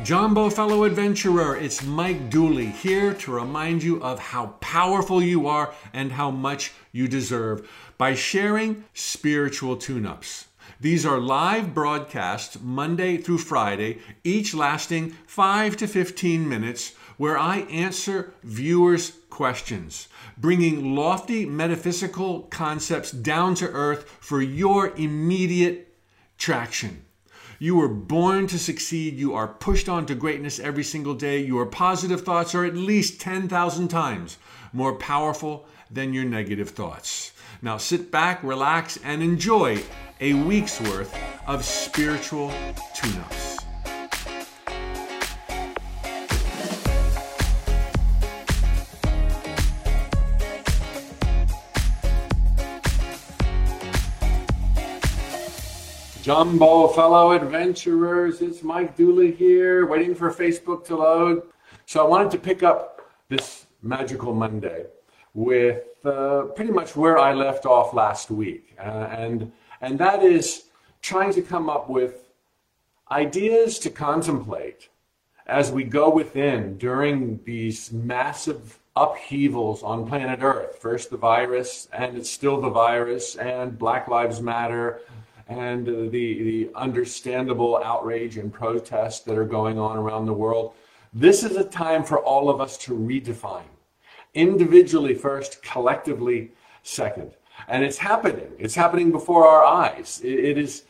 Jumbo fellow adventurer, it's Mike Dooley here to remind you of how powerful you are and how much you deserve by sharing spiritual tune ups. These are live broadcasts Monday through Friday, each lasting 5 to 15 minutes, where I answer viewers' questions, bringing lofty metaphysical concepts down to earth for your immediate traction. You were born to succeed. You are pushed on to greatness every single day. Your positive thoughts are at least 10,000 times more powerful than your negative thoughts. Now sit back, relax, and enjoy a week's worth of spiritual tune ups. Jumbo fellow adventurers, it's Mike Dooley here, waiting for Facebook to load. So I wanted to pick up this magical Monday with uh, pretty much where I left off last week, uh, and and that is trying to come up with ideas to contemplate as we go within during these massive upheavals on planet Earth. First the virus, and it's still the virus, and Black Lives Matter, and the, the understandable outrage and protests that are going on around the world. This is a time for all of us to redefine. Individually first, collectively second. And it's happening. It's happening before our eyes. it, it is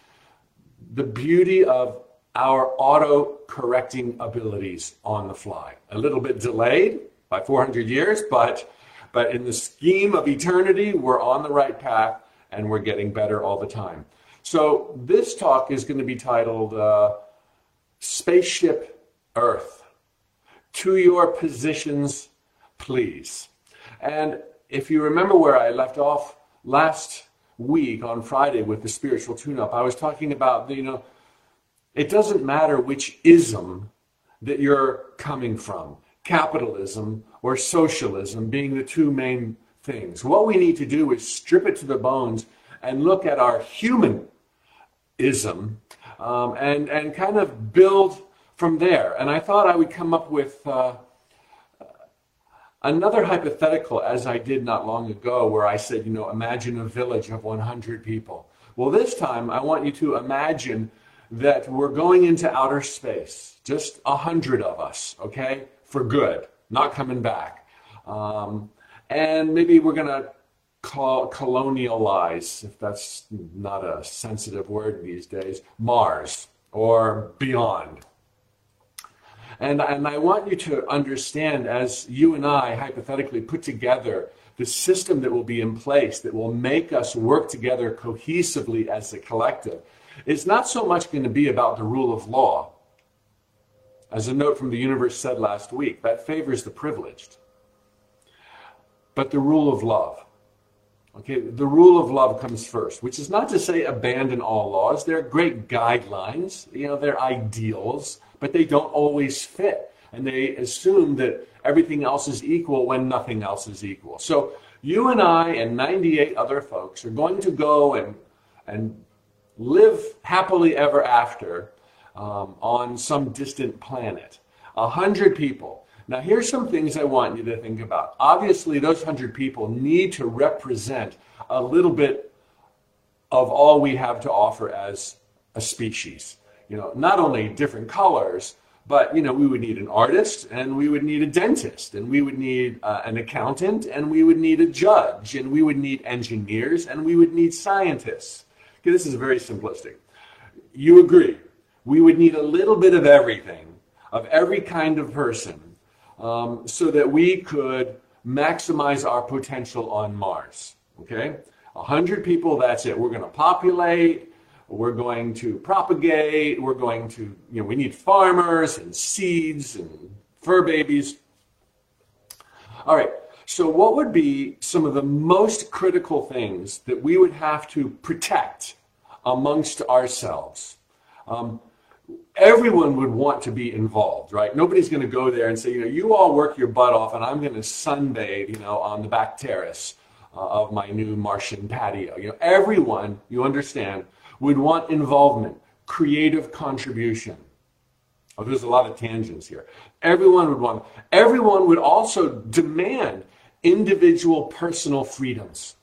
the beauty of our auto correcting abilities on the fly. A little bit delayed by 400 years, but, but in the scheme of eternity, we're on the right path and we're getting better all the time. So this talk is going to be titled uh, Spaceship Earth. To your positions, please. And if you remember where I left off last week on Friday with the spiritual tune up, I was talking about, you know, it doesn't matter which ism that you're coming from capitalism or socialism being the two main things. What we need to do is strip it to the bones and look at our human ism um, and, and kind of build from there. And I thought I would come up with uh, another hypothetical, as I did not long ago, where I said, you know, imagine a village of 100 people. Well, this time I want you to imagine that we're going into outer space, just a hundred of us, okay, for good, not coming back. Um, and maybe we're going to colonialize, if that's not a sensitive word these days, Mars or beyond. And, and I want you to understand as you and I hypothetically put together the system that will be in place that will make us work together cohesively as a collective, it's not so much going to be about the rule of law. As a note from the universe said last week, that favors the privileged. But the rule of love. Okay, the rule of love comes first, which is not to say abandon all laws. They're great guidelines, you know, they're ideals, but they don't always fit. And they assume that everything else is equal when nothing else is equal. So you and I and 98 other folks are going to go and, and live happily ever after um, on some distant planet. A hundred people now, here's some things I want you to think about. Obviously, those 100 people need to represent a little bit of all we have to offer as a species. You know, not only different colors, but you know, we would need an artist, and we would need a dentist, and we would need uh, an accountant, and we would need a judge, and we would need engineers, and we would need scientists. Okay, this is very simplistic. You agree? We would need a little bit of everything, of every kind of person um, so that we could maximize our potential on Mars. Okay? 100 people, that's it. We're going to populate, we're going to propagate, we're going to, you know, we need farmers and seeds and fur babies. All right, so what would be some of the most critical things that we would have to protect amongst ourselves? Um, everyone would want to be involved, right? Nobody's going to go there and say, you know, you all work your butt off and I'm going to sunbathe, you know, on the back terrace uh, of my new Martian patio. You know, everyone, you understand, would want involvement, creative contribution. Oh, there's a lot of tangents here. Everyone would want, everyone would also demand individual personal freedoms.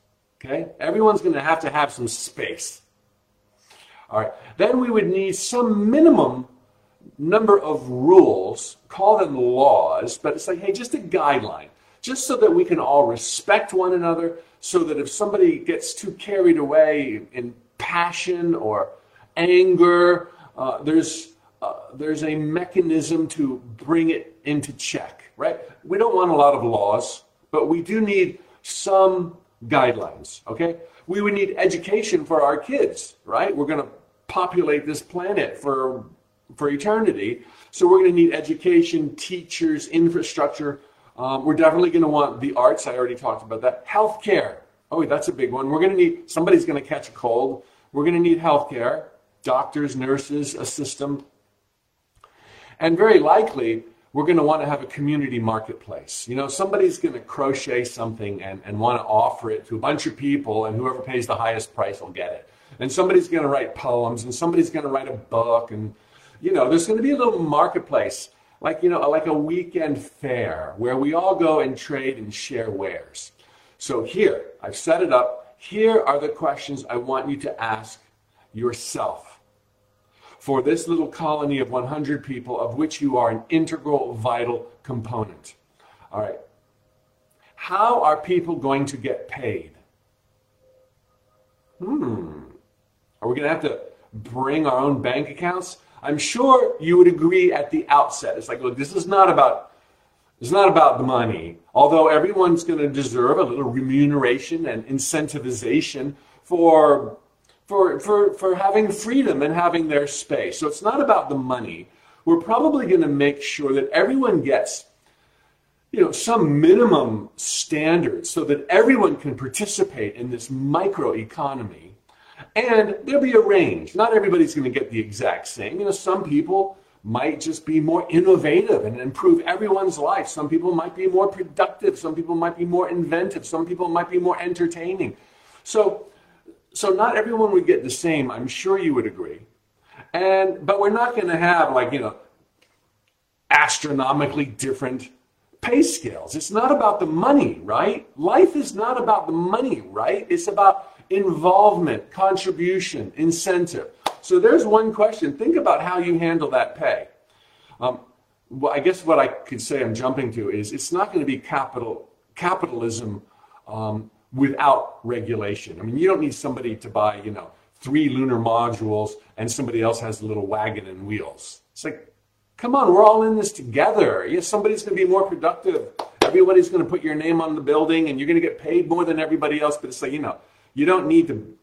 Okay? Everyone's going to have to have some space. All right. Then we would need some minimum number of rules, call them laws, but it's like, hey, just a guideline, just so that we can all respect one another, so that if somebody gets too carried away in passion or anger, uh, there's uh, there's a mechanism to bring it into check, right? We don't want a lot of laws, but we do need some guidelines, okay? We would need education for our kids, right? We're going to populate this planet for for eternity. So we're going to need education, teachers, infrastructure. Um, we're definitely going to want the arts. I already talked about that. Healthcare. Oh, that's a big one. We're going to need somebody's going to catch a cold. We're going to need healthcare, doctors, nurses, a system. And very likely, we're going to want to have a community marketplace. You know, somebody's going to crochet something and, and want to offer it to a bunch of people, and whoever pays the highest price will get it. And somebody's going to write poems, and somebody's going to write a book, and you know, there's going to be a little marketplace, like, you know, like a weekend fair where we all go and trade and share wares. So here, I've set it up. Here are the questions I want you to ask yourself. For this little colony of 100 people, of which you are an integral, vital component. All right. How are people going to get paid? Hmm. Are we going to have to bring our own bank accounts? I'm sure you would agree at the outset. It's like, look, this is not about it's not about the money. Although everyone's going to deserve a little remuneration and incentivization for for for for having freedom and having their space. So it's not about the money. We're probably going to make sure that everyone gets you know some minimum standards so that everyone can participate in this micro economy and there'll be a range. Not everybody's going to get the exact same. You know, some people might just be more innovative and improve everyone's life. Some people might be more productive. Some people might be more inventive. Some people might be more entertaining. So, so not everyone would get the same. I'm sure you would agree. And but we're not going to have like you know astronomically different pay scales. It's not about the money, right? Life is not about the money, right? It's about involvement, contribution, incentive. So there's one question. Think about how you handle that pay. Um, well, I guess what I could say I'm jumping to is it's not going to be capital capitalism um, without regulation. I mean, you don't need somebody to buy, you know, three lunar modules and somebody else has a little wagon and wheels. It's like, come on, we're all in this together. Yes, somebody's going to be more productive. Everybody's going to put your name on the building and you're going to get paid more than everybody else. But it's like, you know, you don't need to,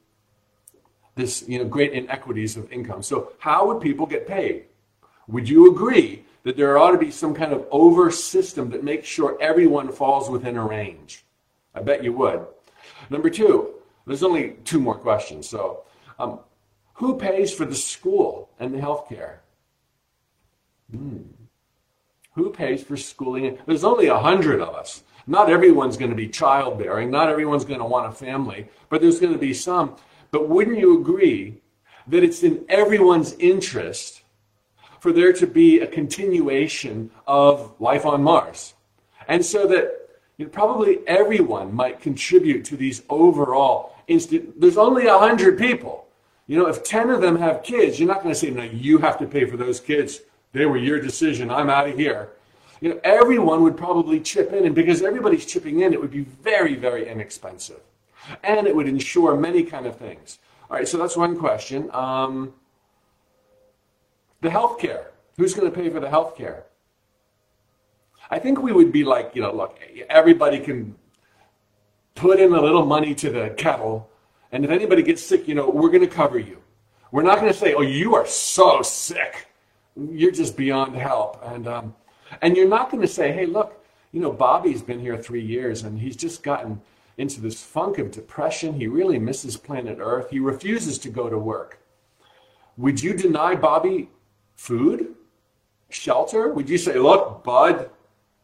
this you know, great inequities of income. So how would people get paid? Would you agree that there ought to be some kind of over system that makes sure everyone falls within a range? I bet you would. Number two, there's only two more questions. So, um, who pays for the school and the health care? Hmm. Who pays for schooling? There's only a hundred of us. Not everyone's going to be childbearing. Not everyone's going to want a family, but there's going to be some. But wouldn't you agree that it's in everyone's interest for there to be a continuation of life on Mars? And so that you know, probably everyone might contribute to these overall instant. There's only 100 people. You know, if 10 of them have kids, you're not going to say, no, you have to pay for those kids. They were your decision. I'm out of here you know, everyone would probably chip in, and because everybody's chipping in, it would be very, very inexpensive, and it would ensure many kind of things. All right, so that's one question. Um, the health care. Who's going to pay for the health care? I think we would be like, you know, look, everybody can put in a little money to the kettle, and if anybody gets sick, you know, we're going to cover you. We're not going to say, oh, you are so sick. You're just beyond help. And um, and you're not going to say, hey, look, you know, Bobby's been here three years and he's just gotten into this funk of depression. He really misses planet Earth. He refuses to go to work. Would you deny Bobby food, shelter? Would you say, look, Bud,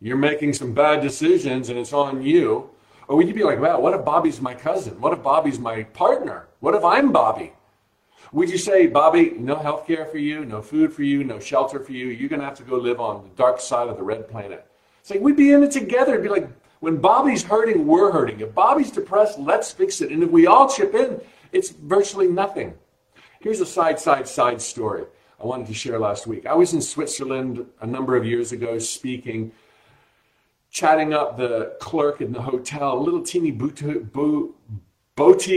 you're making some bad decisions and it's on you? Or would you be like, wow, what if Bobby's my cousin? What if Bobby's my partner? What if I'm Bobby? Would you say, Bobby, no health care for you, no food for you, no shelter for you? You're going to have to go live on the dark side of the red planet. It's like we'd be in it together. It'd be like when Bobby's hurting, we're hurting. If Bobby's depressed, let's fix it. And if we all chip in, it's virtually nothing. Here's a side, side, side story I wanted to share last week. I was in Switzerland a number of years ago speaking, chatting up the clerk in the hotel, a little teeny boutique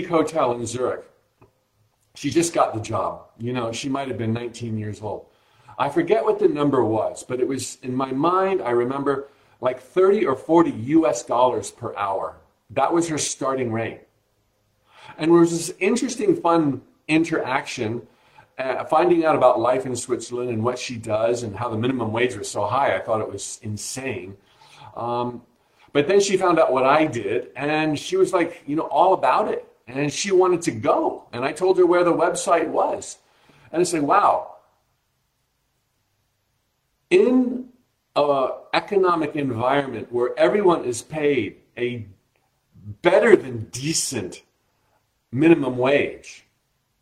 hotel in Zurich. She just got the job. You know, she might have been 19 years old. I forget what the number was, but it was in my mind, I remember like 30 or 40 US dollars per hour. That was her starting rate. And there was this interesting, fun interaction, uh, finding out about life in Switzerland and what she does and how the minimum wage was so high. I thought it was insane. Um, but then she found out what I did, and she was like, you know, all about it and she wanted to go. And I told her where the website was. And I said, wow, in an economic environment where everyone is paid a better than decent minimum wage,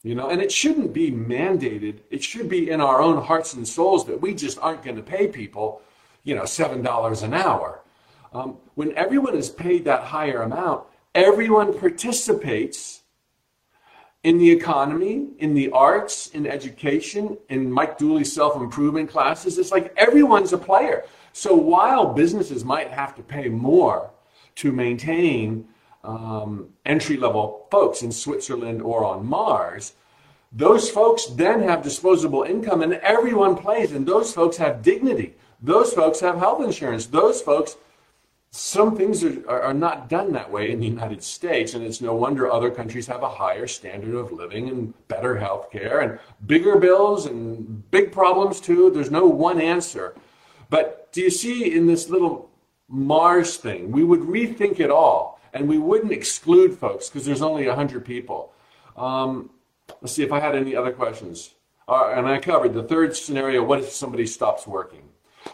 you know, and it shouldn't be mandated. It should be in our own hearts and souls that we just aren't going to pay people, you know, $7 an hour. Um, when everyone is paid that higher amount, Everyone participates in the economy, in the arts, in education, in Mike Dooley's self improvement classes. It's like everyone's a player. So while businesses might have to pay more to maintain um, entry level folks in Switzerland or on Mars, those folks then have disposable income and everyone plays, and those folks have dignity. Those folks have health insurance. Those folks some things are, are, not done that way in the United States, and it's no wonder other countries have a higher standard of living and better health care and bigger bills and big problems too. There's no one answer. But do you see in this little Mars thing, we would rethink it all and we wouldn't exclude folks because there's only 100 people. Um, let's see if I had any other questions. Uh, and I covered the third scenario what if somebody stops working?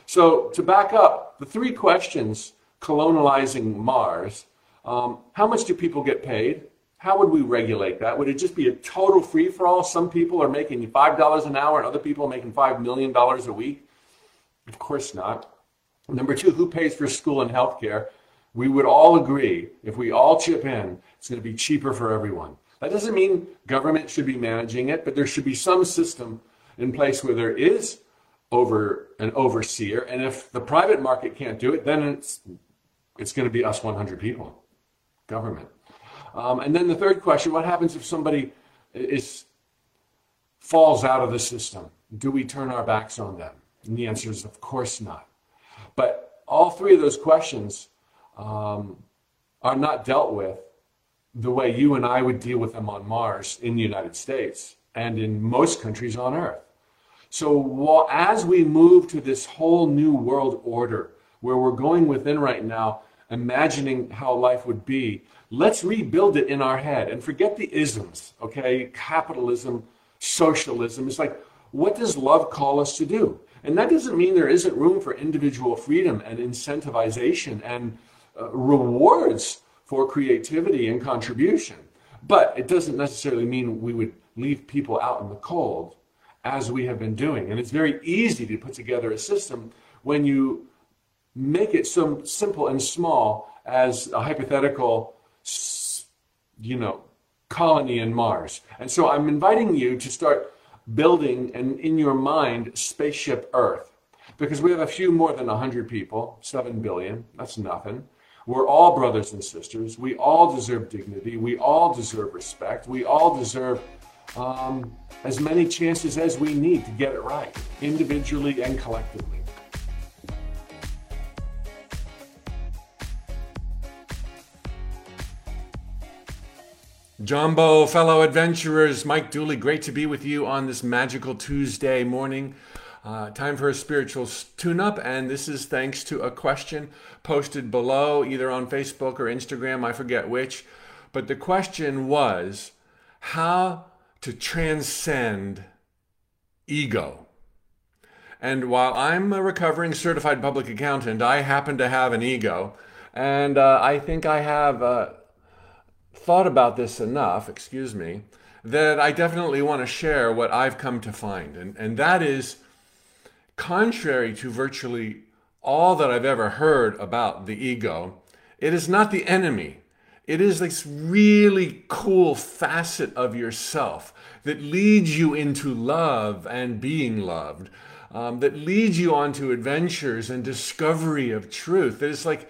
So to back up, the three questions colonizing Mars, um, how much do people get paid? How would we regulate that? Would it just be a total free for all? Some people are making $5 an hour and other people are making $5 million a week? Of course not. Number two, who pays for school and health care? We would all agree if we all chip in, it's going to be cheaper for everyone. That doesn't mean government should be managing it, but there should be some system in place where there is over an overseer. And if the private market can't do it, then it's it's going to be us 100 people, government. Um, and then the third question what happens if somebody is, falls out of the system? Do we turn our backs on them? And the answer is, of course not. But all three of those questions um, are not dealt with the way you and I would deal with them on Mars in the United States and in most countries on Earth. So as we move to this whole new world order, where we're going within right now, imagining how life would be, let's rebuild it in our head and forget the isms, okay? Capitalism, socialism. It's like, what does love call us to do? And that doesn't mean there isn't room for individual freedom and incentivization and uh, rewards for creativity and contribution. But it doesn't necessarily mean we would leave people out in the cold as we have been doing. And it's very easy to put together a system when you make it so simple and small as a hypothetical, you know, colony in Mars. And so I'm inviting you to start building and in your mind spaceship Earth because we have a few more than 100 people, 7 billion, that's nothing. We're all brothers and sisters. We all deserve dignity. We all deserve respect. We all deserve um, as many chances as we need to get it right, individually and collectively. Jumbo, fellow adventurers, Mike Dooley, great to be with you on this magical Tuesday morning. Uh, time for a spiritual tune up, and this is thanks to a question posted below, either on Facebook or Instagram, I forget which. But the question was how to transcend ego. And while I'm a recovering certified public accountant, I happen to have an ego. And uh, I think I have. Uh, thought about this enough, excuse me, that I definitely want to share what I've come to find. And, and that is contrary to virtually all that I've ever heard about the ego, it is not the enemy. It is this really cool facet of yourself that leads you into love and being loved, um, that leads you onto adventures and discovery of truth. That is like,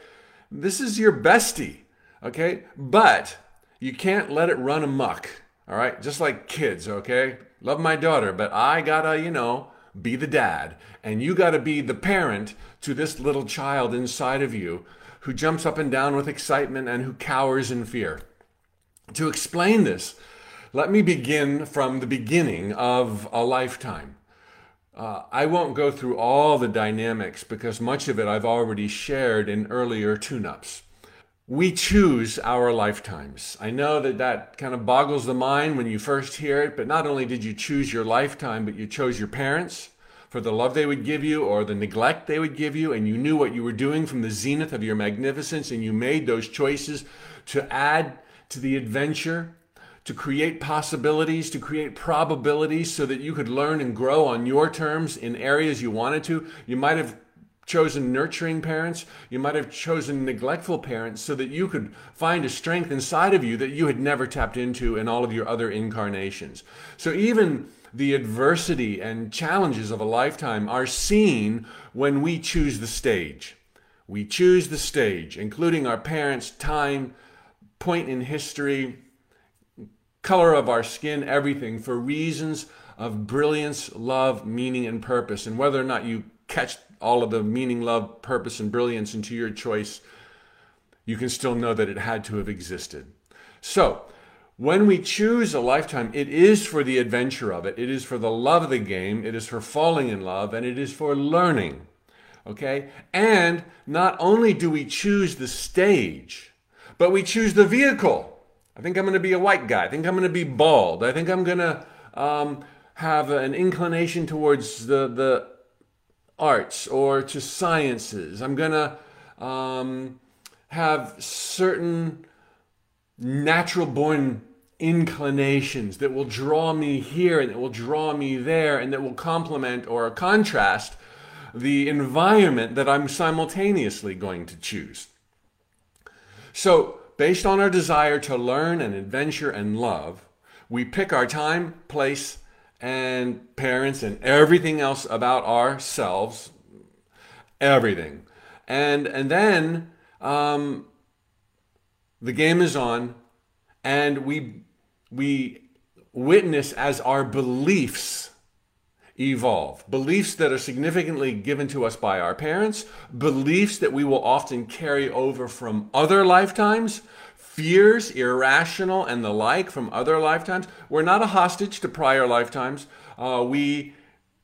this is your bestie, okay? But you can't let it run amok, all right? Just like kids, okay? Love my daughter, but I gotta, you know, be the dad. And you gotta be the parent to this little child inside of you who jumps up and down with excitement and who cowers in fear. To explain this, let me begin from the beginning of a lifetime. Uh, I won't go through all the dynamics because much of it I've already shared in earlier tune ups. We choose our lifetimes. I know that that kind of boggles the mind when you first hear it, but not only did you choose your lifetime, but you chose your parents, for the love they would give you or the neglect they would give you, and you knew what you were doing from the zenith of your magnificence, and you made those choices to add to the adventure, to create possibilities, to create probabilities so that you could learn and grow on your terms in areas you wanted to. You might have chosen nurturing parents. You might have chosen neglectful parents so that you could find a strength inside of you that you had never tapped into in all of your other incarnations. So even the adversity and challenges of a lifetime are seen when we choose the stage. We choose the stage, including our parents' time, point in history, color of our skin, everything, for reasons of brilliance, love, meaning, and purpose. And whether or not you catch all of the meaning, love, purpose, and brilliance into your choice, you can still know that it had to have existed. So, when we choose a lifetime, it is for the adventure of it. It is for the love of the game. It is for falling in love and it is for learning. Okay? And not only do we choose the stage, but we choose the vehicle. I think I'm going to be a white guy. I think I'm going to be bald. I think I'm going to um, have an inclination towards the, the arts or to sciences. I'm going to um, have certain natural born inclinations that will draw me here and that will draw me there and that will complement or contrast the environment that I'm simultaneously going to choose. So, based on our desire to learn and adventure and love, we pick our time, place, and parents and everything else about ourselves, everything. And, and then um, the game is on, and we we witness as our beliefs evolve. Beliefs that are significantly given to us by our parents, beliefs that we will often carry over from other lifetimes, fears, irrational, and the like from other lifetimes. We're not a hostage to prior lifetimes. Uh, we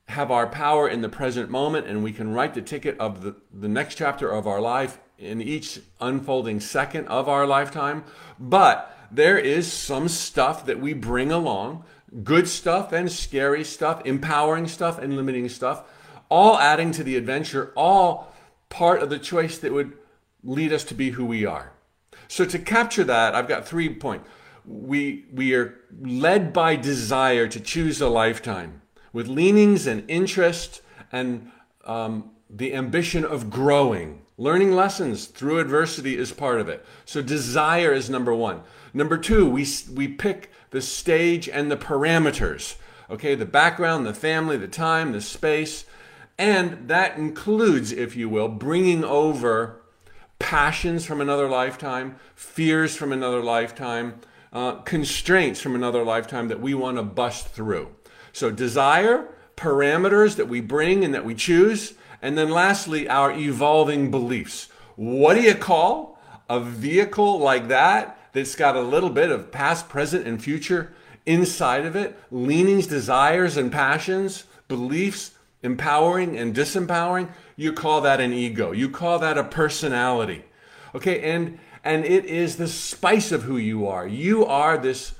have our power in the present moment and we can write the ticket of the, the next chapter of our life in each unfolding second of our lifetime. But there is some stuff that we bring along good stuff and scary stuff, empowering stuff and limiting stuff, all adding to the adventure, all part of the choice that would lead us to be who we are. So to capture that, I've got three points. We, we are led by desire to choose a lifetime with leanings and interest and um, the ambition of growing. Learning lessons through adversity is part of it. So desire is number one. Number two, we, we pick the stage and the parameters. Okay, the background, the family, the time, the space. And that includes, if you will, bringing over passions from another lifetime, fears from another lifetime, uh, constraints from another lifetime that we want to bust through. So, desire, parameters that we bring and that we choose, and then lastly, our evolving beliefs. What do you call a vehicle like that that's got a little bit of past, present, and future inside of it, leanings, desires, and passions, beliefs, empowering and disempowering, you call that an ego. You call that a personality. Okay, and and it is the spice of who you are. You are this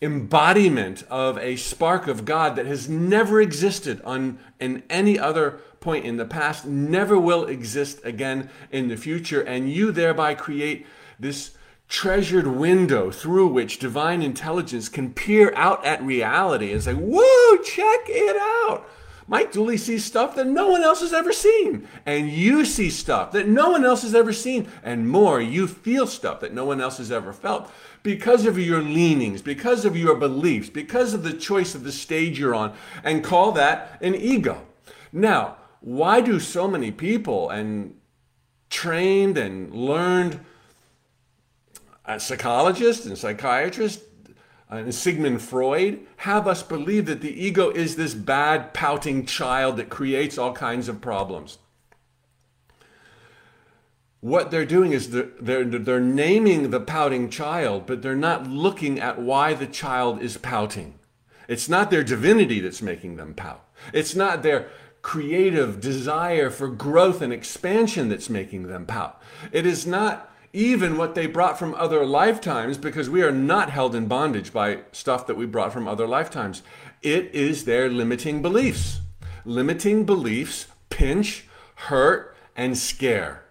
embodiment of a spark of God that has never existed on in any other point in the past, never will exist again in the future, and you thereby create this treasured window through which divine intelligence can peer out at reality and say, Whoa, check it out. Mike Dooley sees stuff that no one else has ever seen. And you see stuff that no one else has ever seen. And more, you feel stuff that no one else has ever felt because of your leanings, because of your beliefs, because of the choice of the stage you're on, and call that an ego. Now, why do so many people and trained and learned uh, psychologists and psychiatrists Uh, and Sigmund Freud have us believe that the ego is this bad, pouting child that creates all kinds of problems. What they're doing is they're, they're, they're naming the pouting child, but they're not looking at why the child is pouting. It's not their divinity that's making them pout. It's not their creative desire for growth and expansion that's making them pout. It is not even what they brought from other lifetimes, because we are not held in bondage by stuff that we brought from other lifetimes. It is their limiting beliefs. Limiting beliefs pinch, hurt, and scare.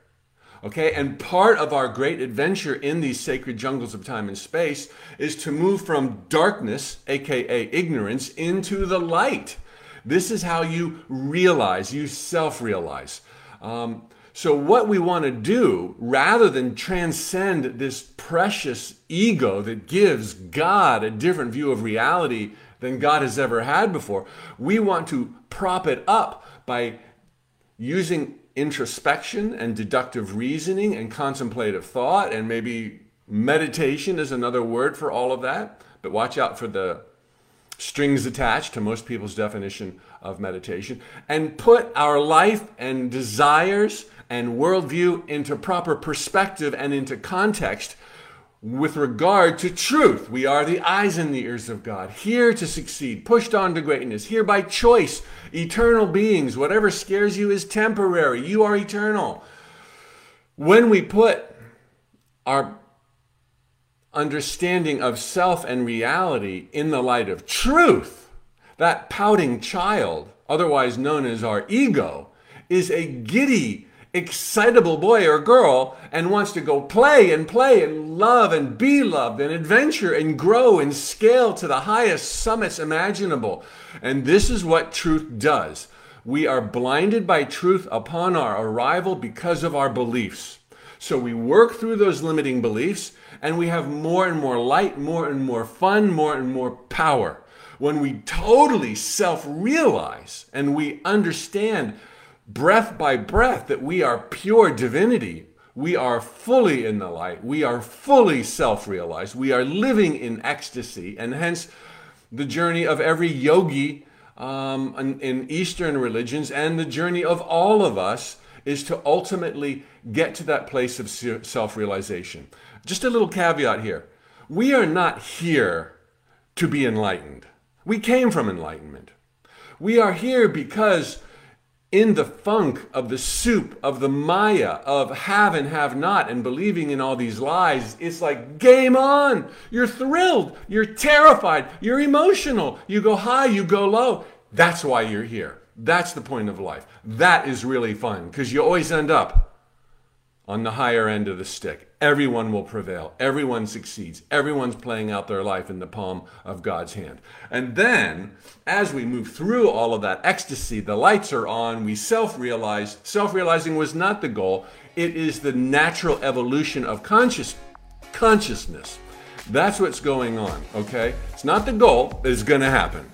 Okay, and part of our great adventure in these sacred jungles of time and space is to move from darkness, aka ignorance, into the light. This is how you realize, you self realize. Um, so, what we want to do, rather than transcend this precious ego that gives God a different view of reality than God has ever had before, we want to prop it up by using introspection and deductive reasoning and contemplative thought, and maybe meditation is another word for all of that. But watch out for the strings attached to most people's definition of meditation, and put our life and desires and worldview into proper perspective and into context with regard to truth. We are the eyes and the ears of God, here to succeed, pushed on to greatness, here by choice, eternal beings. Whatever scares you is temporary. You are eternal. When we put our understanding of self and reality in the light of truth, that pouting child, otherwise known as our ego, is a giddy, excitable boy or girl and wants to go play and play and love and be loved and adventure and grow and scale to the highest summits imaginable. And this is what truth does. We are blinded by truth upon our arrival because of our beliefs. So we work through those limiting beliefs and we have more and more light, more and more fun, more and more power. When we totally self realize and we understand breath by breath that we are pure divinity. We are fully in the light. We are fully self realized. We are living in ecstasy. And hence, the journey of every yogi um, in, in Eastern religions and the journey of all of us is to ultimately get to that place of self realization. Just a little caveat here we are not here to be enlightened, we came from enlightenment. We are here because in the funk of the soup of the Maya of have and have not and believing in all these lies, it's like game on. You're thrilled. You're terrified. You're emotional. You go high, you go low. That's why you're here. That's the point of life. That is really fun because you always end up on the higher end of the stick. Everyone will prevail. Everyone succeeds. Everyone's playing out their life in the palm of God's hand. And then, as we move through all of that ecstasy, the lights are on, we self realize. Self realizing was not the goal, it is the natural evolution of conscious, consciousness. That's what's going on, okay? It's not the goal, it's to happen.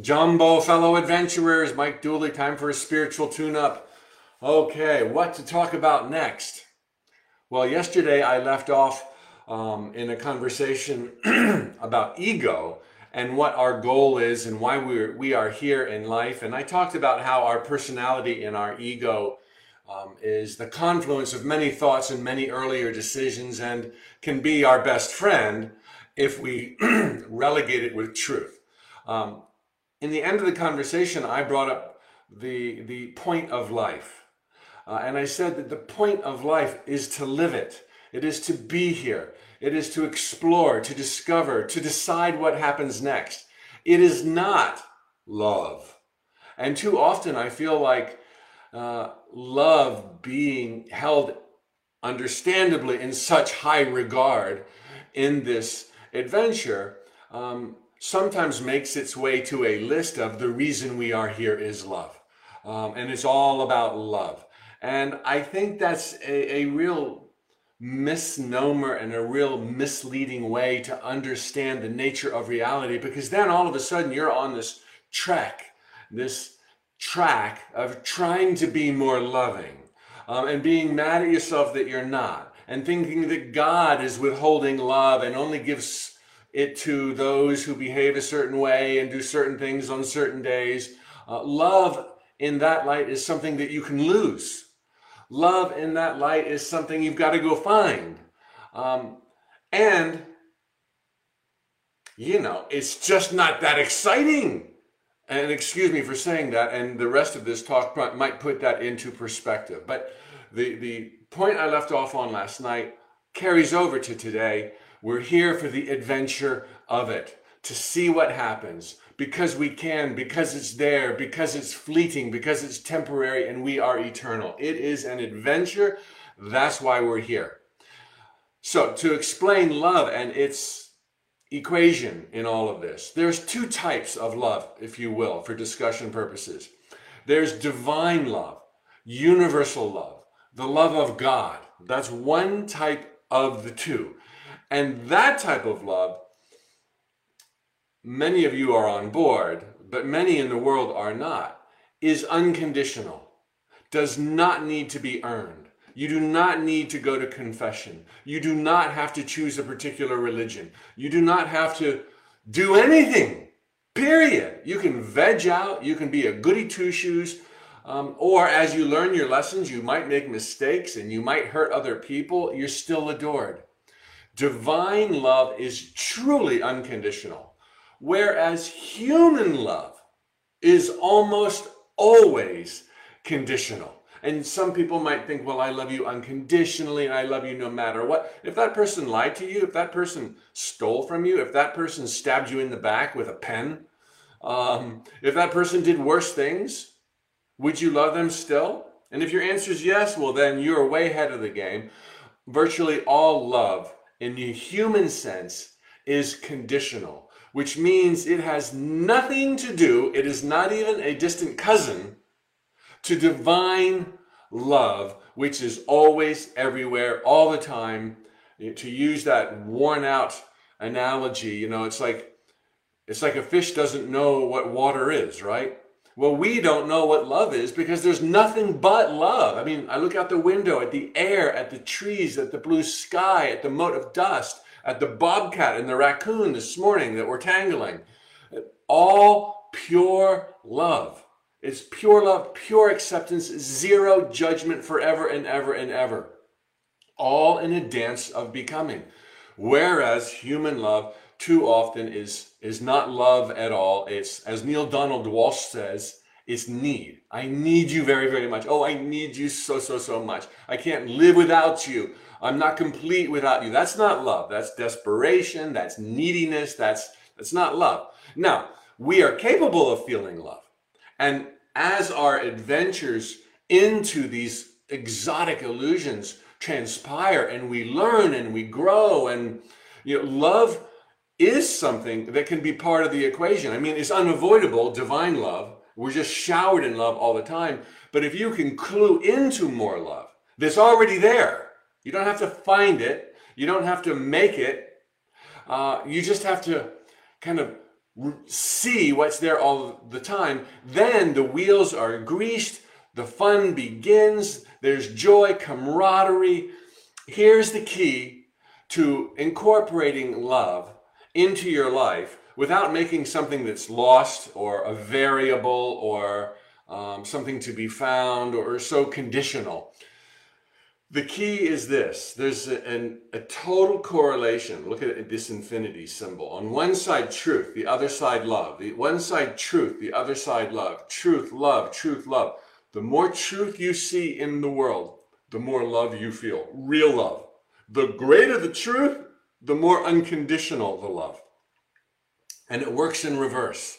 Jumbo, fellow adventurers, Mike Dooley, time for a spiritual tune up. Okay, what to talk about next? Well, yesterday I left off um, in a conversation about ego and what our goal is and why we're, we are here in life. And I talked about how our personality and our ego um, is the confluence of many thoughts and many earlier decisions and can be our best friend if we relegate it with truth. Um, in the end of the conversation, I brought up the, the point of life. Uh, and I said that the point of life is to live it. It is to be here. It is to explore, to discover, to decide what happens next. It is not love. And too often I feel like uh, love being held understandably in such high regard in this adventure um, sometimes makes its way to a list of the reason we are here is love. Um, and it's all about love. And I think that's a, a real misnomer and a real misleading way to understand the nature of reality because then all of a sudden you're on this track, this track of trying to be more loving um, and being mad at yourself that you're not and thinking that God is withholding love and only gives it to those who behave a certain way and do certain things on certain days. Uh, love in that light is something that you can lose. Love in that light is something you've got to go find. Um, and, you know, it's just not that exciting. And excuse me for saying that, and the rest of this talk might put that into perspective. But the, the point I left off on last night carries over to today. We're here for the adventure of it, to see what happens, because we can, because it's there, because it's fleeting, because it's temporary, and we are eternal. It is an adventure. That's why we're here. So, to explain love and its equation in all of this, there's two types of love, if you will, for discussion purposes. There's divine love, universal love, the love of God. That's one type of the two. And that type of love many of you are on board, but many in the world are not, is unconditional, does not need to be earned. You do not need to go to confession. You do not have to choose a particular religion. You do not have to do anything, period. You can veg out, you can be a goody two shoes. Um, or as you learn your lessons, you might make mistakes and you might hurt other people. You're still adored. Divine love is truly unconditional. Whereas human love is almost always conditional. And some people might think, well, I love you unconditionally I love you no matter what. If that person lied to you, if that person stole from you, if that person stabbed you in the back with a pen, um, if that person did worse things, would you love them still? And if your answer is yes, well, then you're way ahead of the game. Virtually all love in the human sense is conditional which means it has nothing to do, it is not even a distant cousin to divine love, which is always everywhere, all the time. To use that worn out analogy, you know, it's like it's like a fish doesn't know what water is, right? Well, we don't know what love is because there's nothing but love. I mean, I look out the window at the air, at the trees, at the blue sky, at the mote of dust at the bobcat and the raccoon this morning that we're tangling. All pure love. It's pure love, pure acceptance, zero judgment forever and ever and ever. All in a dance of becoming. Whereas human love too often is, is not love at all. It's, as Neale Donald Walsch says, it's need. I need you very, very much. Oh, I need you so, so, so much. I can't live without you. I'm not complete without you. That's not love. That's desperation. That's neediness. That's, that's not love. Now, we are capable of feeling love. And as our adventures into these exotic illusions transpire and we learn and we grow and you know love is something that can be part of the equation. I mean, it's unavoidable, divine love. We're just showered in love all the time. But if you can clue into more love, that's already there. You don't have to find it. You don't have to make it. Uh, you just have to kind of see what's there all the time. Then the wheels are greased. The fun begins. There's joy, camaraderie. Here's the key to incorporating love into your life without making something that's lost or a variable or um, something to be found or so conditional. The key is this there's a, an, a total correlation. Look at this infinity symbol. On one side, truth, the other side, love. The one side, truth, the other side, love. Truth, love, truth, love. The more truth you see in the world, the more love you feel. Real love. The greater the truth, the more unconditional the love. And it works in reverse.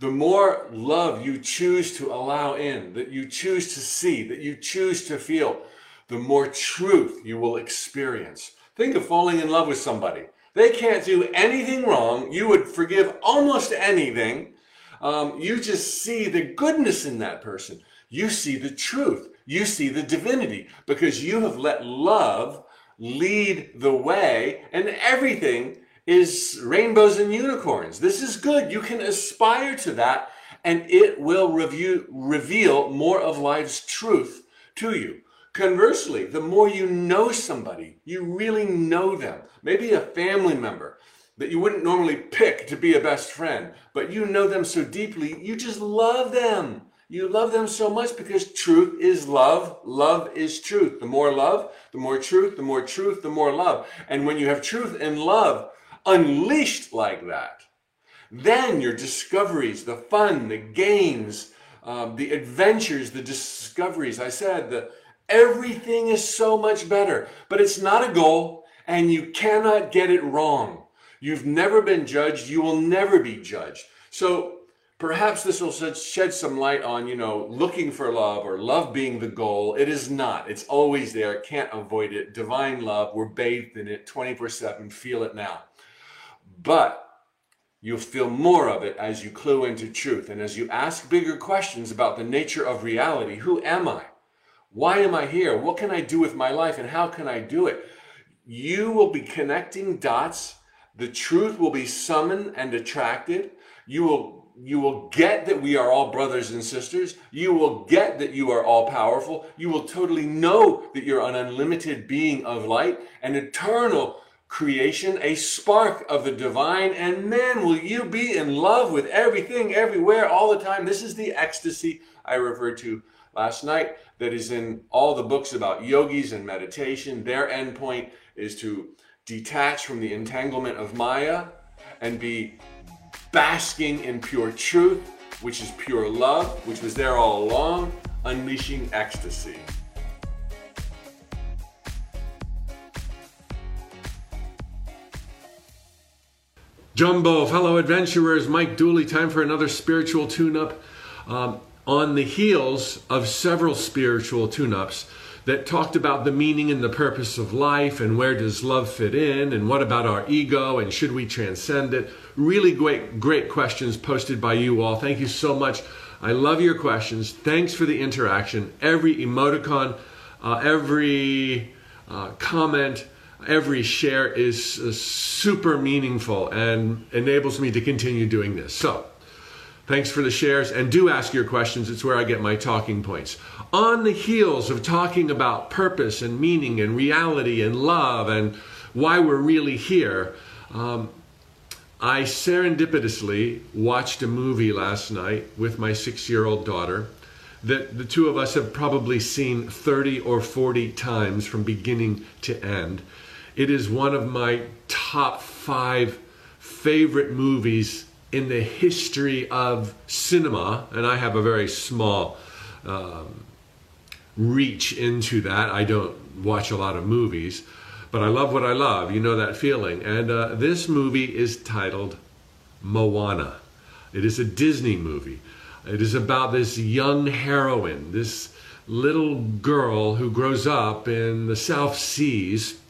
the more love you choose to allow in, that you choose to see, that you choose to feel, the more truth you will experience. Think of falling in love with somebody. They can't do anything wrong. You would forgive almost anything. Um, you just see the goodness in that person. You see the truth. You see the divinity because you have let love lead the way and everything is rainbows and unicorns. This is good. You can aspire to that and it will review, reveal more of life's truth to you. Conversely, the more you know somebody, you really know them, maybe a family member that you wouldn't normally pick to be a best friend, but you know them so deeply, you just love them. You love them so much because truth is love. Love is truth. The more love, the more truth, the more truth, the more love. And when you have truth and love unleashed like that, then your discoveries, the fun, the games, um, the adventures, the discoveries, I said, the, everything is so much better. But it's not a goal, and you cannot get it wrong. You've never been judged, you will never be judged. So Perhaps this will shed some light on, you know, looking for love or love being the goal. It is not. It's always there. Can't avoid it. Divine love. We're bathed in it 24 7. Feel it now. But you'll feel more of it as you clue into truth and as you ask bigger questions about the nature of reality. Who am I? Why am I here? What can I do with my life and how can I do it? You will be connecting dots. The truth will be summoned and attracted. You will you will get that we are all brothers and sisters. You will get that you are all powerful. You will totally know that you're an unlimited being of light, an eternal creation, a spark of the divine. And man, will you be in love with everything, everywhere, all the time. This is the ecstasy I referred to last night that is in all the books about yogis and meditation. Their endpoint is to detach from the entanglement of Maya and be basking in pure truth, which is pure love, which was there all along, unleashing ecstasy. Jumbo, fellow adventurers, Mike Dooley, time for another spiritual tune up um, on the heels of several spiritual tune ups that talked about the meaning and the purpose of life and where does love fit in and what about our ego and should we transcend it. Really great, great questions posted by you all. Thank you so much. I love your questions. Thanks for the interaction. Every emoticon, uh, every uh, comment, every share is uh, super meaningful and enables me to continue doing this. So, Thanks for the shares and do ask your questions. It's where I get my talking points. On the heels of talking about purpose and meaning and reality and love and why we're really here, um, I serendipitously watched a movie last night with my six year old daughter that the two of us have probably seen 30 or 40 times from beginning to end. It is one of my top five favorite movies in the history of cinema, and I have a very small um, reach into that. I don't watch a lot of movies, but I love what I love. You know that feeling. And uh, this movie is titled Moana. It is a Disney movie. It is about this young heroine, this little girl who grows up in the South Seas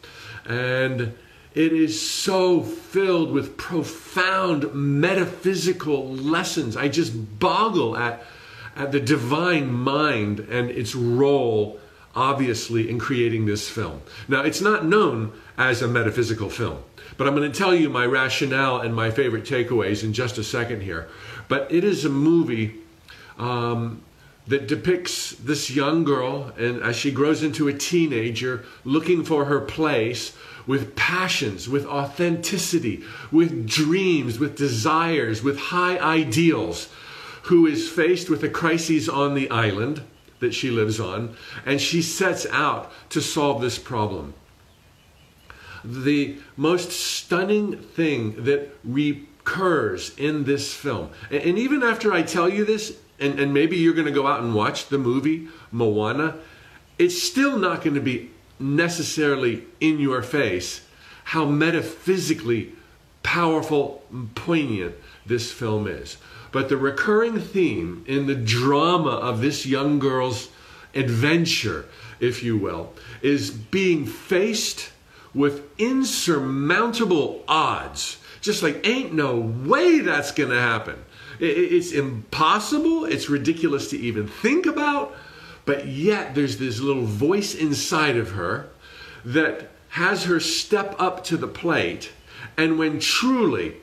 and it is so filled with profound metaphysical lessons. I just boggle at, at the divine mind and its role, obviously, in creating this film. Now, it's not known as a metaphysical film, but I'm going to tell you my rationale and my favorite takeaways in just a second here. But it is a movie um, that depicts this young girl, and as she grows into a teenager, looking for her place with passions, with authenticity, with dreams, with desires, with high ideals, who is faced with a crisis on the island that she lives on, and she sets out to solve this problem. The most stunning thing that recurs in this film, and even after I tell you this, and, and maybe you're going to go out and watch the movie Moana, it's still not going to be necessarily in your face how metaphysically powerful and poignant this film is. But the recurring theme in the drama of this young girl's adventure, if you will, is being faced with insurmountable odds. Just like, ain't no way that's going to happen. It's impossible. It's ridiculous to even think about. But yet, there's this little voice inside of her that has her step up to the plate. And when truly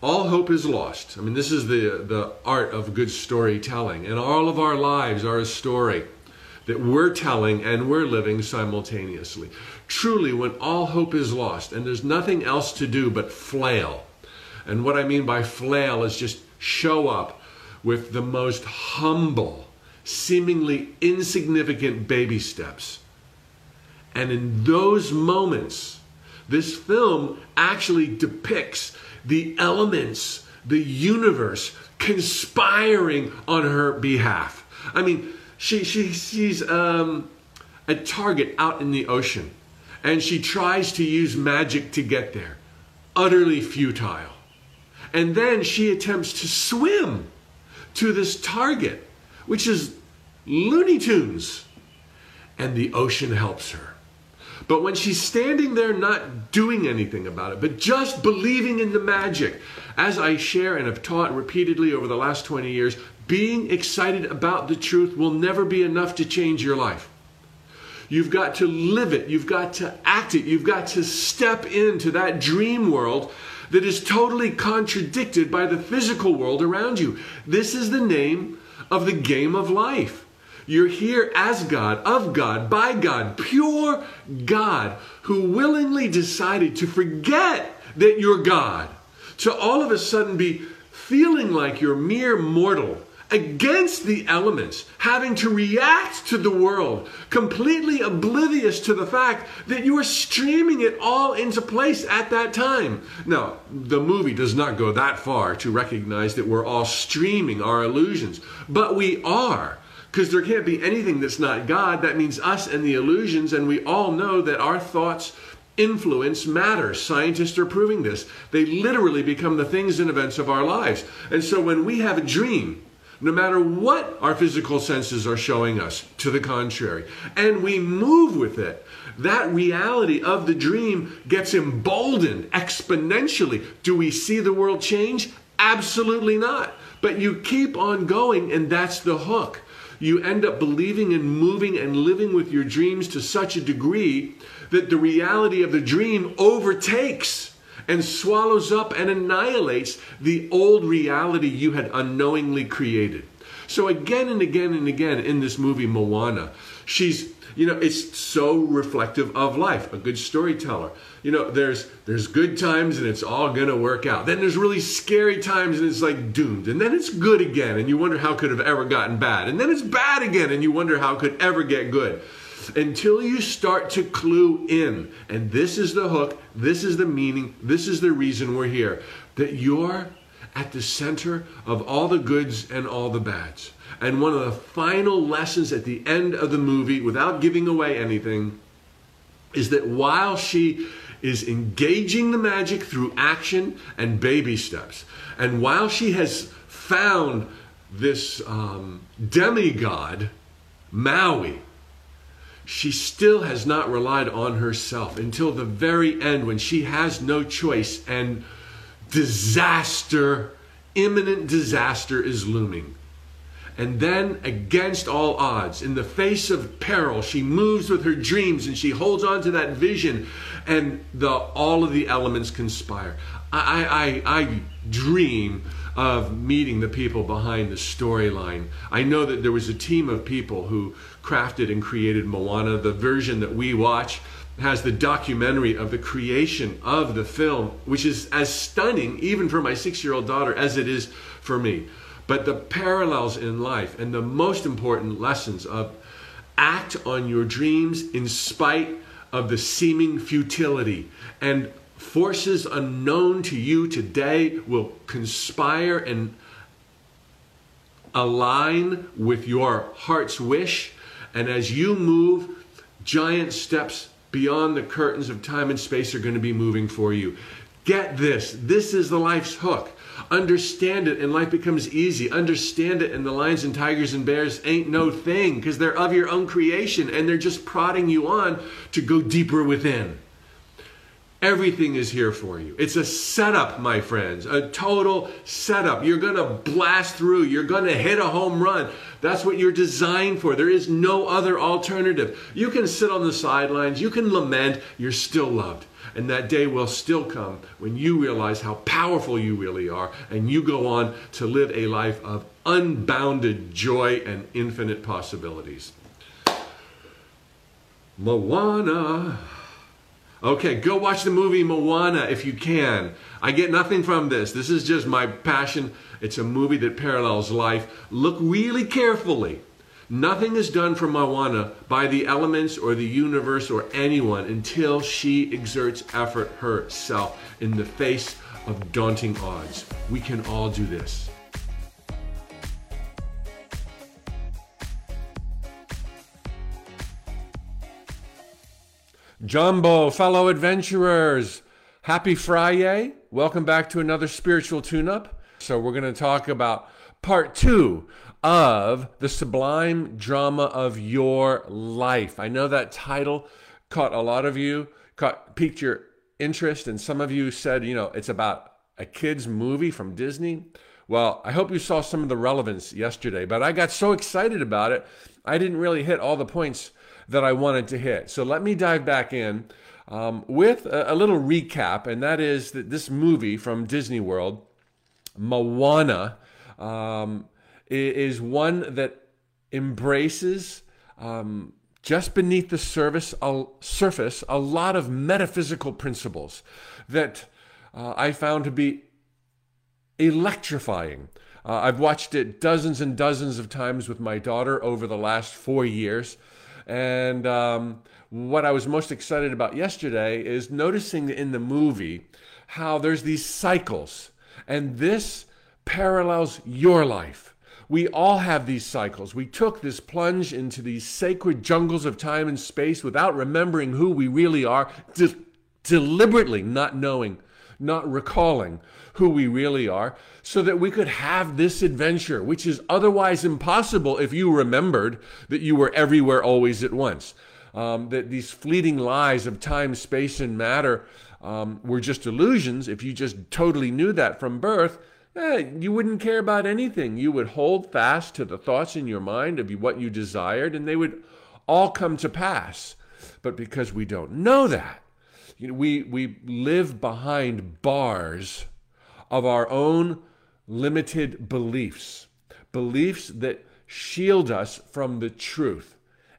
all hope is lost, I mean, this is the, the art of good storytelling, and all of our lives are a story that we're telling and we're living simultaneously. Truly, when all hope is lost and there's nothing else to do but flail, and what I mean by flail is just show up with the most humble, seemingly insignificant baby steps. And in those moments, this film actually depicts the elements, the universe conspiring on her behalf. I mean, she, she sees um, a target out in the ocean and she tries to use magic to get there. Utterly futile. And then she attempts to swim to this target, which is Looney Tunes. And the ocean helps her. But when she's standing there not doing anything about it, but just believing in the magic, as I share and have taught repeatedly over the last 20 years, being excited about the truth will never be enough to change your life. You've got to live it. You've got to act it. You've got to step into that dream world that is totally contradicted by the physical world around you. This is the name of the game of life. You're here as God, of God, by God, pure God, who willingly decided to forget that you're God, to all of a sudden be feeling like you're mere mortal against the elements, having to react to the world, completely oblivious to the fact that you are streaming it all into place at that time. Now, the movie does not go that far to recognize that we're all streaming our illusions, but we are. Because there can't be anything that's not God. That means us and the illusions, and we all know that our thoughts influence matter. Scientists are proving this. They literally become the things and events of our lives. And so when we have a dream, no matter what our physical senses are showing us, to the contrary. And we move with it. That reality of the dream gets emboldened exponentially. Do we see the world change? Absolutely not. But you keep on going, and that's the hook. You end up believing and moving and living with your dreams to such a degree that the reality of the dream overtakes and swallows up and annihilates the old reality you had unknowingly created. So, again and again and again in this movie, Moana, she's you know it's so reflective of life a good storyteller you know there's there's good times and it's all gonna work out then there's really scary times and it's like doomed and then it's good again and you wonder how could have ever gotten bad and then it's bad again and you wonder how could ever get good until you start to clue in. And this is the hook, this is the meaning, this is the reason we're here. That you're at the center of all the goods and all the bads. And one of the final lessons at the end of the movie, without giving away anything, is that while she is engaging the magic through action and baby steps, and while she has found this um, demigod, Maui, she still has not relied on herself until the very end when she has no choice and disaster, imminent disaster is looming. And then, against all odds, in the face of peril, she moves with her dreams and she holds on to that vision, and the, all of the elements conspire. I, I, I dream of meeting the people behind the storyline. I know that there was a team of people who crafted and created Moana. The version that we watch has the documentary of the creation of the film, which is as stunning, even for my six year old daughter, as it is for me. But the parallels in life and the most important lessons of act on your dreams in spite of the seeming futility and forces unknown to you today will conspire and align with your heart's wish and as you move, giant steps beyond the curtains of time and space are going to be moving for you. Get this. This is the life's hook. Understand it and life becomes easy. Understand it and the lions and tigers and bears ain't no thing because they're of your own creation and they're just prodding you on to go deeper within. Everything is here for you. It's a setup, my friends, a total setup. You're going to blast through. You're going to hit a home run. That's what you're designed for. There is no other alternative. You can sit on the sidelines. You can lament. You're still loved. And that day will still come when you realize how powerful you really are and you go on to live a life of unbounded joy and infinite possibilities. Moana. Okay, go watch the movie Moana if you can. I get nothing from this. This is just my passion. It's a movie that parallels life. Look really carefully. Nothing is done for Moana by the elements or the universe or anyone until she exerts effort herself in the face of daunting odds. We can all do this. Jumbo, fellow adventurers, happy Friday. Welcome back to another spiritual tune up. So, we're going to talk about part two of the sublime drama of your life. I know that title caught a lot of you, caught, piqued your interest, and some of you said, you know, it's about a kid's movie from Disney. Well, I hope you saw some of the relevance yesterday, but I got so excited about it, I didn't really hit all the points that I wanted to hit. So let me dive back in um, with a, a, little recap, and that is that this movie from Disney World, Moana, um, is one that embraces um, just beneath the surface a, surface a lot of metaphysical principles that uh, I found to be electrifying. Uh, I've watched it dozens and dozens of times with my daughter over the last four years. And um, what I was most excited about yesterday is noticing in the movie how there's these cycles. And this parallels your life. We all have these cycles. We took this plunge into these sacred jungles of time and space without remembering who we really are, de- deliberately not knowing, not recalling who we really are, so that we could have this adventure, which is otherwise impossible if you remembered that you were everywhere always at once. Um, that these fleeting lies of time, space, and matter um, were just illusions. If you just totally knew that from birth, eh, you wouldn't care about anything. You would hold fast to the thoughts in your mind of what you desired, and they would all come to pass. But because we don't know that, you know, we, we live behind bars of our own limited beliefs, beliefs that shield us from the truth.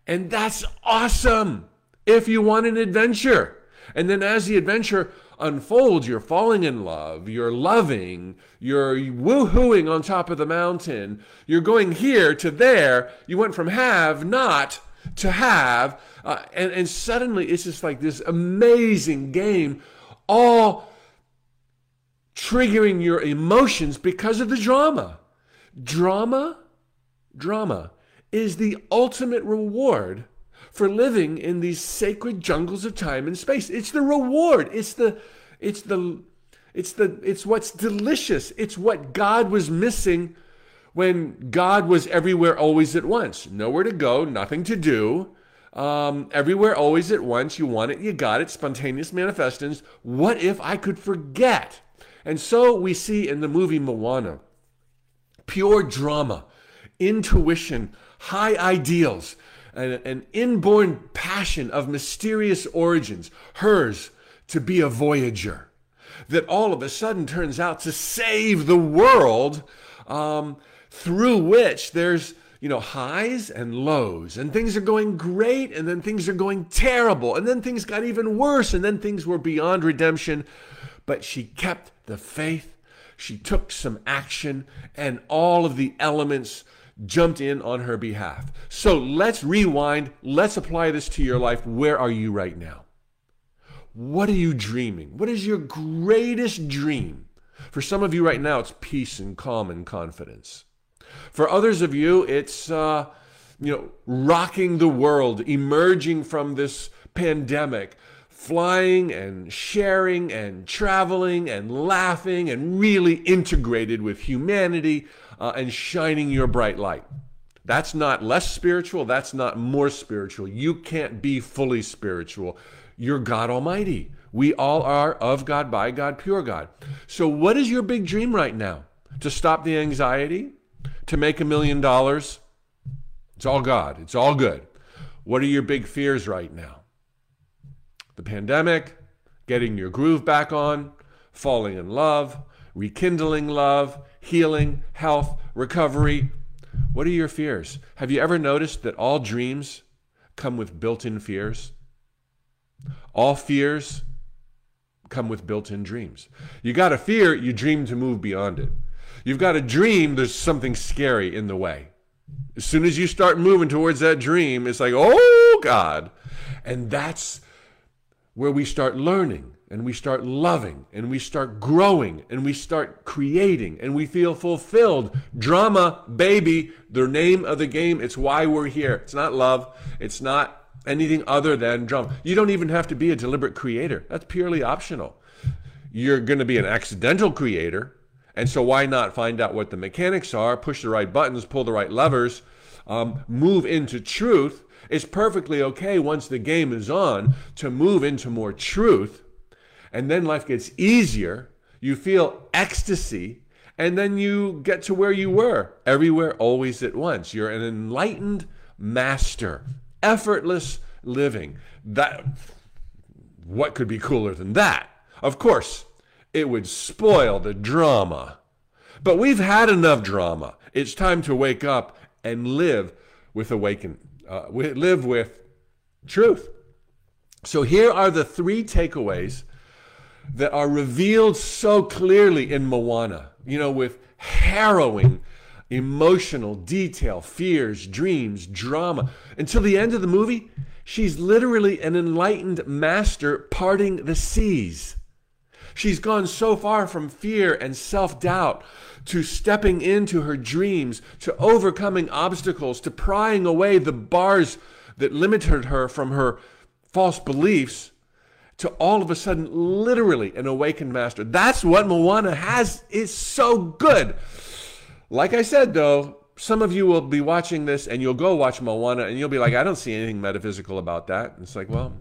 And that's awesome if you want an adventure. And then as the adventure unfolds, you're falling in love, you're loving, you're woohooing on top of the mountain, you're going here to there. You went from have not to have. Uh, and, and suddenly it's just like this amazing game, all triggering your emotions because of the drama. Drama, drama is the ultimate reward for living in these sacred jungles of time and space. It's the reward. It's the it's the it's the it's what's delicious. It's what God was missing when God was everywhere always at once. Nowhere to go, nothing to do. Um, everywhere always at once. You want it, you got it. Spontaneous manifestants. What if I could forget? And so we see in the movie Moana pure drama, intuition, high ideals, an, an inborn passion of mysterious origins, hers to be a voyager, that all of a sudden turns out to save the world, um, through which there's you know, highs and lows, and things are going great, and then things are going terrible, and then things got even worse, and then things were beyond redemption. But she kept the faith, she took some action, and all of the elements jumped in on her behalf. So let's rewind. Let's apply this to your life. Where are you right now? What are you dreaming? What is your greatest dream? For some of you right now, it's peace and calm and confidence. For others of you, it's uh, you know rocking the world, emerging from this pandemic, flying and sharing and traveling and laughing and really integrated with humanity uh, and shining your bright light. That's not less spiritual. That's not more spiritual. You can't be fully spiritual. You're God Almighty. We all are of God, by God, pure God. So, what is your big dream right now? To stop the anxiety? To make a million dollars? It's all God. It's all good. What are your big fears right now? The pandemic, getting your groove back on, falling in love, rekindling love, healing, health, recovery. What are your fears? Have you ever noticed that all dreams come with built in fears? All fears come with built in dreams. You got a fear, you dream to move beyond it. You've got a dream, there's something scary in the way. As soon as you start moving towards that dream, it's like, oh God. And that's where we start learning and we start loving and we start growing and we start creating and we feel fulfilled. Drama, baby, the name of the game. It's why we're here. It's not love. It's not anything other than drama. You don't even have to be a deliberate creator. That's purely optional. You're going to be an accidental creator. And so why not find out what the mechanics are, push the right buttons, pull the right levers, um, move into truth. It's perfectly okay once the game is on to move into more truth and then life gets easier. You feel ecstasy, and then you get to where you were everywhere, always at once. You're an enlightened master, effortless living. That what could be cooler than that? Of course, it would spoil the drama. But we've had enough drama. It's time to wake up and live with awaken, uh, live with truth. So here are the three takeaways that are revealed so clearly in Moana, you know, with harrowing emotional detail, fears, dreams, drama. Until the end of the movie, she's literally an enlightened master parting the seas. She's gone so far from fear and self doubt to stepping into her dreams, to overcoming obstacles, to prying away the bars that limited her from her false beliefs to all of a sudden literally an awakened master. That's what Moana has is so good. Like I said though, some of you will be watching this and you'll go watch Moana and you'll be like, I don't see anything metaphysical about that. And it's like, well,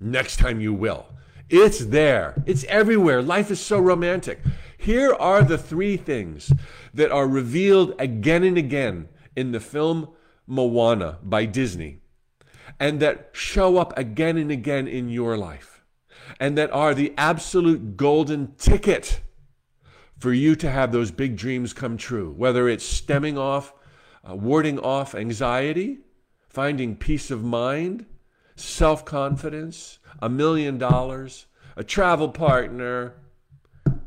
next time you will. It's there. It's everywhere. Life is so romantic. Here are the three things that are revealed again and again in the film Moana by Disney and that show up again and again in your life and that are the absolute golden ticket for you to have those big dreams come true, whether it's stemming off, uh, warding off anxiety, finding peace of mind, self confidence, a million dollars, a travel partner,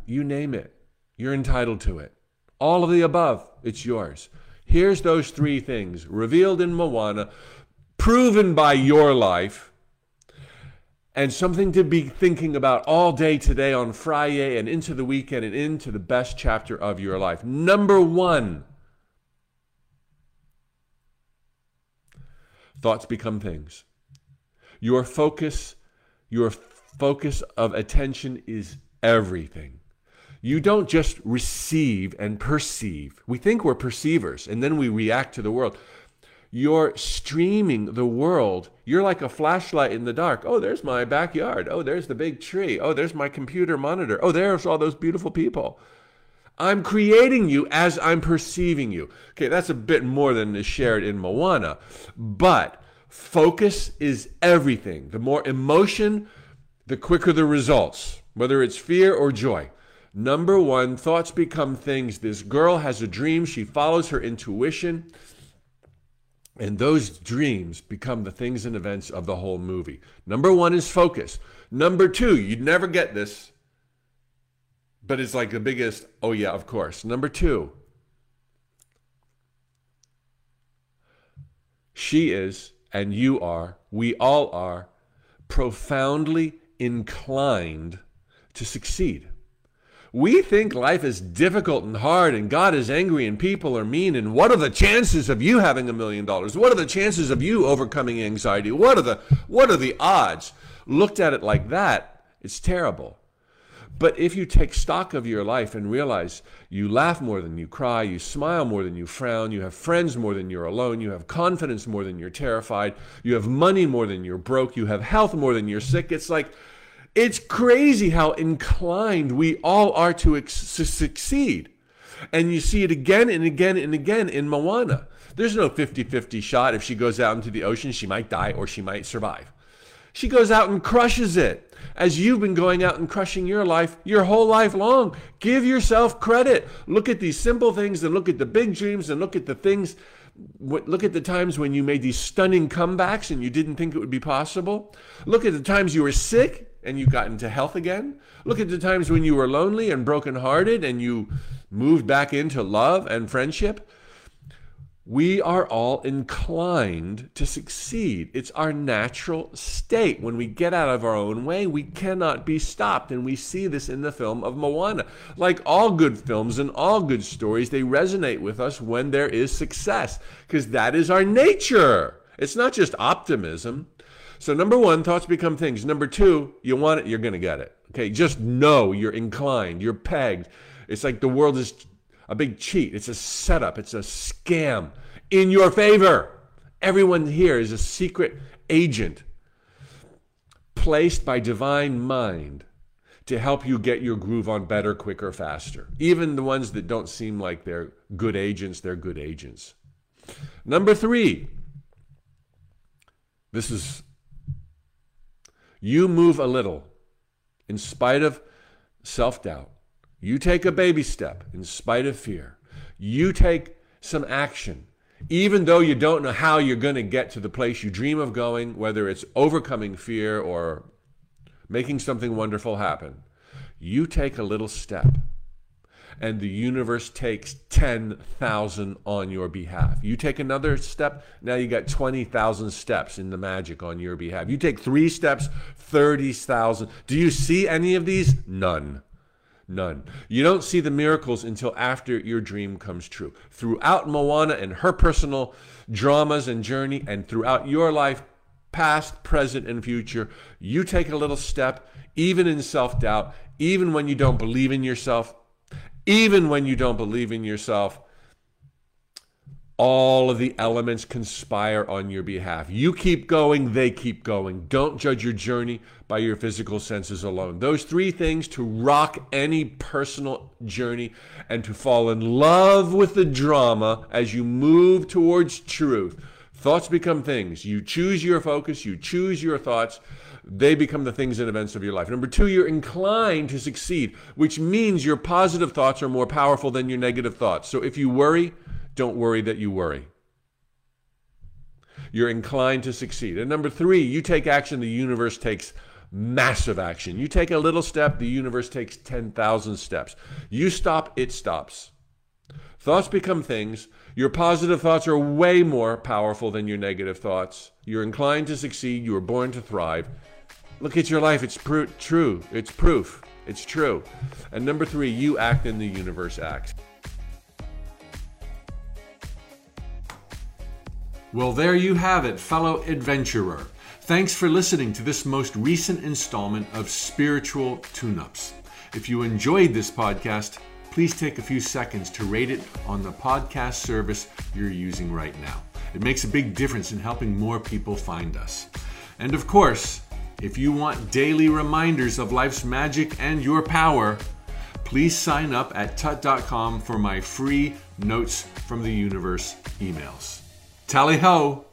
you name it. You're entitled to it. All of the above, it's yours. Here's those three things revealed in Moana proven by your life, and something to be thinking about all day today on Friday and into the weekend and into the best chapter of your life. Number one, thoughts become things. Your focus, your focus of attention is everything. You don't just receive and perceive. We think we're perceivers and then we react to the world you're streaming the world. You're like a flashlight in the dark. Oh, there's my backyard. Oh, there's the big tree. Oh, there's my computer monitor. Oh, there's all those beautiful people. I'm creating you as I'm perceiving you. Okay, that's a bit more than is shared in Moana, but focus is everything. The more emotion, the quicker the results, whether it's fear or joy. Number one, thoughts become things. This girl has a dream. She follows her intuition. And those dreams become the things and events of the whole movie. Number one is focus. Number two, you'd never get this, but it's like the biggest, oh yeah, of course. Number two, she is, and you are, we all are, profoundly inclined to succeed. We think life is difficult and hard and God is angry and people are mean. And what are the chances of you having a million dollars? What are the chances of you overcoming anxiety? What are the, what are the odds? Looked at it like that, it's terrible. But if you take stock of your life and realize you laugh more than you cry, you smile more than you frown, you have friends more than you're alone, you have confidence more than you're terrified, you have money more than you're broke, you have health more than you're sick, it's like, it's crazy how inclined we all are to, ex- to succeed. And you see it again and again and again in Moana. There's no 50 50 shot. If she goes out into the ocean, she might die or she might survive. She goes out and crushes it as you've been going out and crushing your life your whole life long. Give yourself credit. Look at these simple things and look at the big dreams and look at the things. Look at the times when you made these stunning comebacks and you didn't think it would be possible. Look at the times you were sick and you got into health again. Look at the times when you were lonely and brokenhearted and you moved back into love and friendship. We are all inclined to succeed. It's our natural state. When we get out of our own way, we cannot be stopped. And we see this in the film of Moana. Like all good films and all good stories, they resonate with us when there is success, because that is our nature. It's not just optimism. So, number one, thoughts become things. Number two, you want it, you're to get it. Okay, just know you're inclined, you're pegged. It's like the world is a big cheat. It's a setup, it's a scam in your favor. Everyone here is a secret agent placed by divine mind to help you get your groove on better, quicker, faster. Even the ones that don't seem like they're good agents, they're good agents. Number three, this is you move a little in spite of self doubt you take a baby step in spite of fear. You take some action. Even though you don't know how you're going to get to the place you dream of going, whether it's overcoming fear or making something wonderful happen, you take a little step and the universe takes 10,000 on your behalf. You take another step, now you got 20,000 steps in the magic on your behalf. You take three steps, 30,000. Do you see any of these? None. None. You don't see the miracles until after your dream comes true. Throughout Moana and her personal dramas and journey, and throughout your life, past, present, and future, you take a little step, even in self doubt, even when you don't believe in yourself, even when you don't believe in yourself all of the elements conspire on your behalf. You keep going, they keep going. Don't judge your journey by your physical senses alone. Those three things to rock any personal journey and to fall in love with the drama as you move towards truth. Thoughts become things. You choose your focus, you choose your thoughts. They become the things and events of your life. Number two, you're inclined to succeed, which means your positive thoughts are more powerful than your negative thoughts. So if you worry, don't worry that you worry. You're inclined to succeed. And number three, you take action, the universe takes massive action. You take a little step, the universe takes 10,000 steps. You stop, it stops. Thoughts become things. Your positive thoughts are way more powerful than your negative thoughts. You're inclined to succeed. You were born to thrive. Look at your life. It's pr- true. It's proof. It's true. And number three, you act and the universe acts. Well, there you have it, fellow adventurer. Thanks for listening to this most recent installment of Spiritual Tune Ups. If you enjoyed this podcast, please take a few seconds to rate it on the podcast service you're using right now. It makes a big difference in helping more people find us. And of course, if you want daily reminders of life's magic and your power, please sign up at tut.com for my free Notes from the Universe emails. Tally ho!